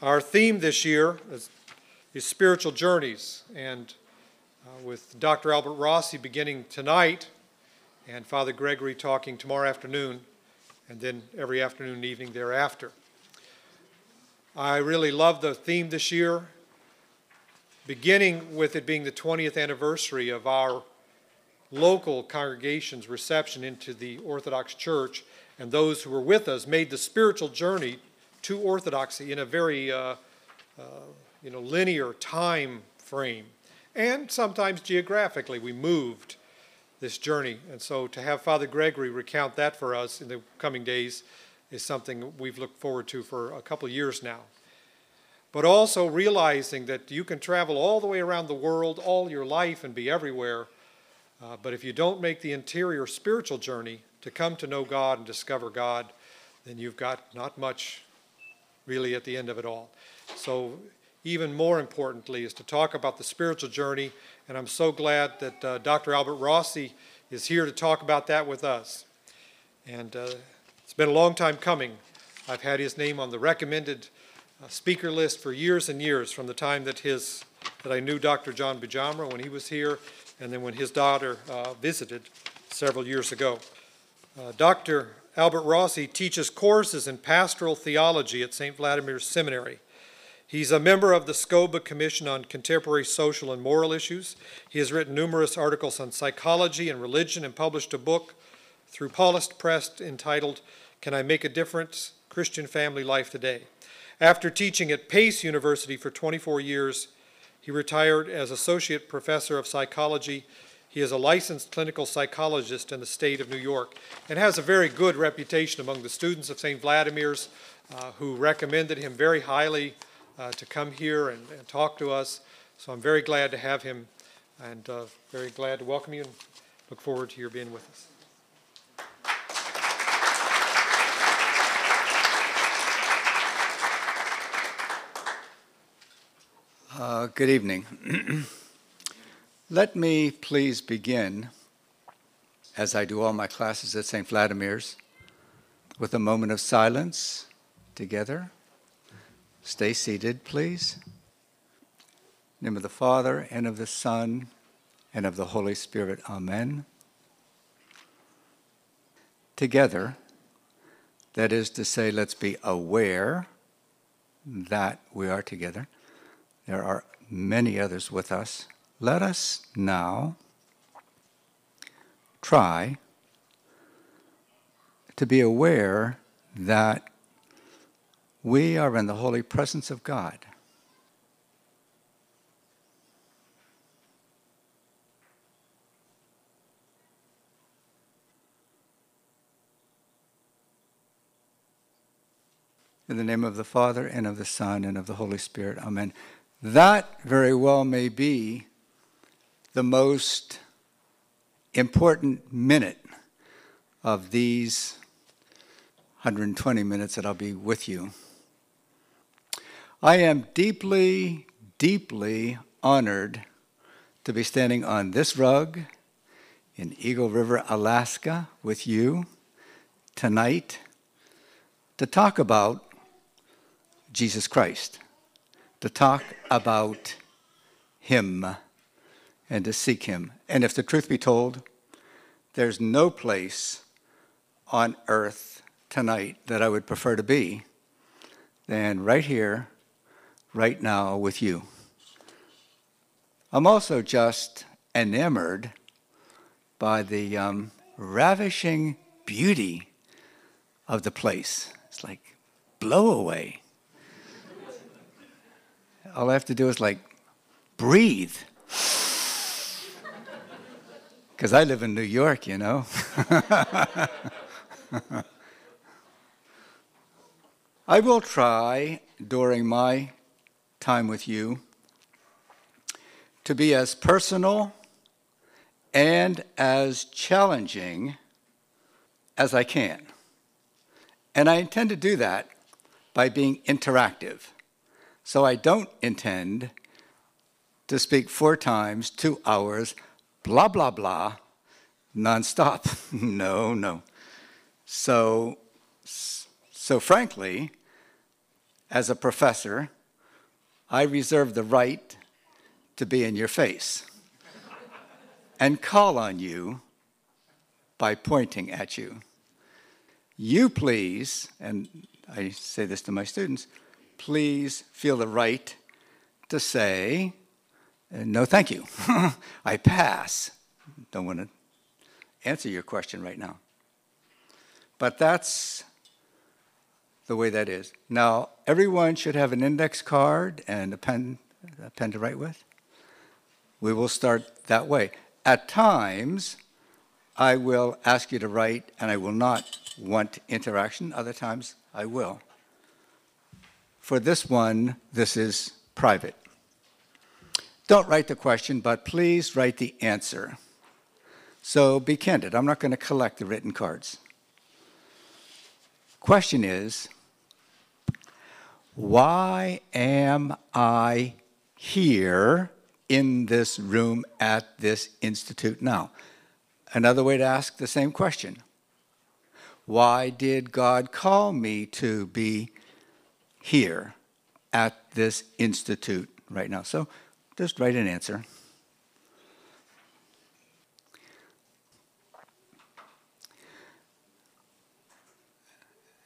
Our theme this year is, is spiritual journeys, and uh, with Dr. Albert Rossi beginning tonight, and Father Gregory talking tomorrow afternoon, and then every afternoon and evening thereafter. I really love the theme this year, beginning with it being the 20th anniversary of our local congregation's reception into the Orthodox Church, and those who were with us made the spiritual journey to Orthodoxy in a very uh, uh, you know, linear time frame. And sometimes geographically, we moved this journey. And so to have Father Gregory recount that for us in the coming days is something we've looked forward to for a couple of years now. But also realizing that you can travel all the way around the world all your life and be everywhere. Uh, but if you don't make the interior spiritual journey to come to know God and discover God, then you've got not much really at the end of it all. So, even more importantly, is to talk about the spiritual journey, and I'm so glad that uh, Dr. Albert Rossi is here to talk about that with us. And uh, it's been a long time coming. I've had his name on the recommended uh, speaker list for years and years, from the time that his that I knew Dr. John Boojamra when he was here, and then when his daughter uh, visited several years ago. Uh, Dr. Albert Rossi teaches courses in pastoral theology at St. Vladimir's Seminary. He's a member of the SCOBA Commission on Contemporary Social and Moral Issues. He has written numerous articles on psychology and religion and published a book through Paulist Press entitled Can I Make a Difference? Christian Family Life Today. After teaching at Pace University for 24 years, he retired as Associate Professor of Psychology he is a licensed clinical psychologist in the state of New York and has a very good reputation among the students of St. Vladimir's uh, who recommended him very highly uh, to come here and, and, talk to us. So I'm very glad to have him and uh, very glad to welcome you and look forward to your being with us. Uh, good evening. Let me please begin, as I do all my classes at St. Vladimir's, with a moment of silence together. Stay seated, please. Name of the Father, and of the Son, and of the Holy Spirit. Amen. Together, that is to say, let's be aware that we are together. There are many others with us let us now try to be aware that we are in the holy presence of God. In the name of the Father, and of the Son, and of the Holy Spirit. Amen. That very well may be the most important minute of these 120 minutes that I'll be with you. I am deeply, deeply honored to be standing on this rug in Eagle River, Alaska, with you tonight to talk about Jesus Christ, to talk about Him and to seek Him. And if the truth be told, there's no place on earth tonight that I would prefer to be than right here, right now with you. I'm also just enamored by the um, ravishing beauty of the place. It's like blow away. All I have to do is like breathe because I live in New York, you know. I will try during my time with you to be as personal and as challenging as I can. And I intend to do that by being interactive. So I don't intend to speak four times, two hours, blah, blah, blah, nonstop. no, no. So, so frankly, as a professor, I reserve the right to be in your face and call on you by pointing at you. You please, and I say this to my students, please feel the right to say, Uh, no, thank you. I pass. Don't want to answer your question right now. But that's the way that is. Now, everyone should have an index card and a pen, a pen to write with. We will start that way. At times, I will ask you to write, and I will not want interaction. Other times, I will. For this one, this is private. Don't write the question, but please write the answer. So be candid. I'm not going to collect the written cards. Question is why am I here in this room at this institute now? Another way to ask the same question Why did God call me to be here at this institute right now? So just write an answer.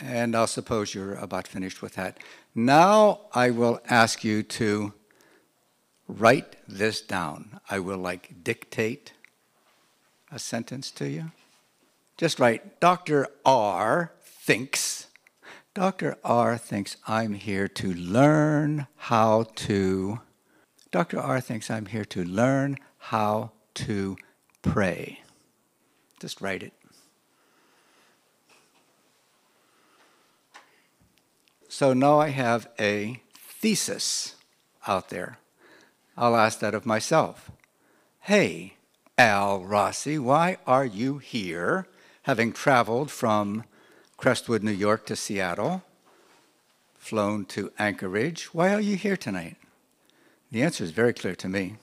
And I'll suppose you're about finished with that. Now I will ask you to write this down. I will like dictate a sentence to you. Just write Dr. R thinks. Dr. R thinks I'm here to learn how to. Dr. R thinks I'm here to learn how to pray. Just write it. So now I have a thesis out there. I'll ask that of myself. Hey, Al Rossi, why are you here, having traveled from Crestwood, New York to Seattle, flown to Anchorage? Why are you here tonight? The answer is very clear to me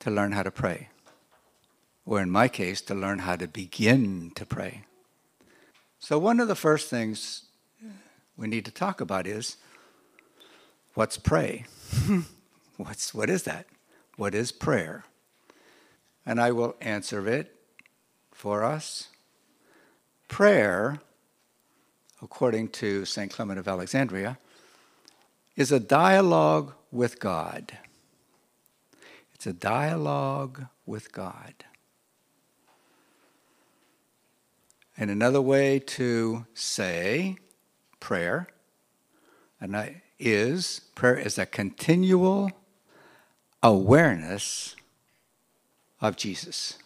to learn how to pray. Or in my case, to learn how to begin to pray. So, one of the first things we need to talk about is what's pray? what's, what is that? What is prayer? And I will answer it for us. Prayer, according to St. Clement of Alexandria, is a dialogue with God. It's a dialogue with God. And another way to say prayer, and is prayer is a continual awareness of Jesus.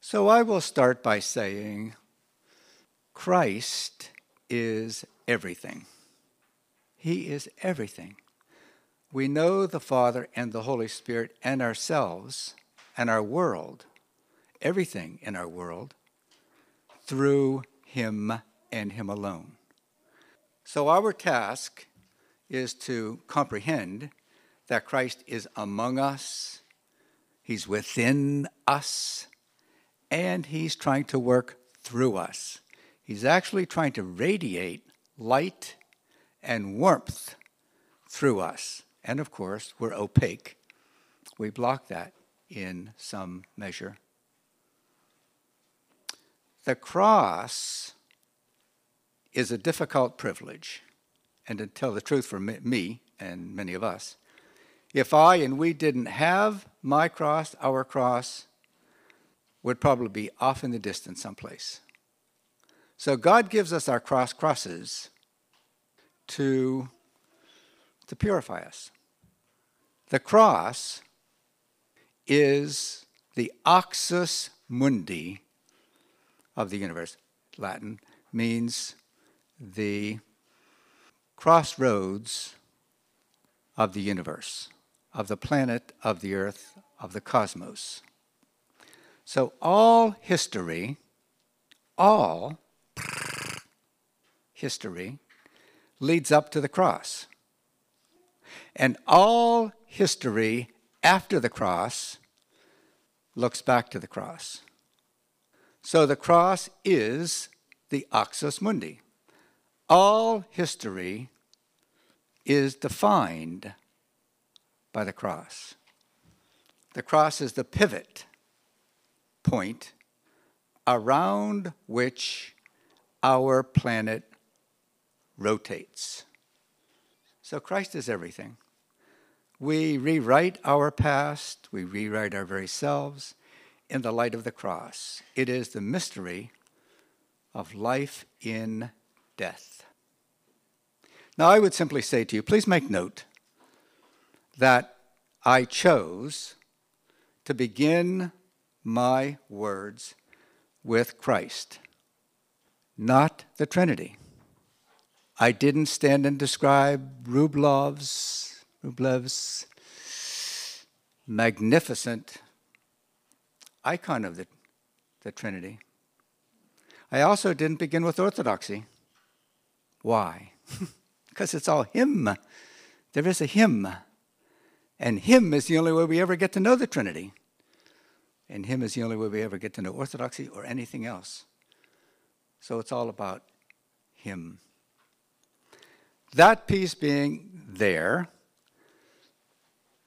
So I will start by saying Christ is everything. He is everything. We know the Father and the Holy Spirit and ourselves and our world, everything in our world, through Him and Him alone. So, our task is to comprehend that Christ is among us, He's within us, and He's trying to work through us. He's actually trying to radiate light and warmth through us. And of course, we're opaque. We block that in some measure. The cross is a difficult privilege. And to tell the truth for me and many of us, if I and we didn't have my cross, our cross would probably be off in the distance someplace. So God gives us our cross crosses to, to purify us. The cross is the axis mundi of the universe. Latin means the crossroads of the universe, of the planet, of the earth, of the cosmos. So all history, all history leads up to the cross. And all history after the cross looks back to the cross. So the cross is the axis mundi. All history is defined by the cross. The cross is the pivot point around which our planet rotates. So Christ is everything. We rewrite our past, we rewrite our very selves in the light of the cross. It is the mystery of life in death. Now, I would simply say to you, please make note that I chose to begin my words with Christ, not the Trinity. I didn't stand and describe Rublev's, Rublev's magnificent icon of the, the Trinity. I also didn't begin with orthodoxy. Why? because it's all Him. There is a Him. And Him is the only way we ever get to know the Trinity. And Him is the only way we ever get to know orthodoxy or anything else. So it's all about Him. That piece being there,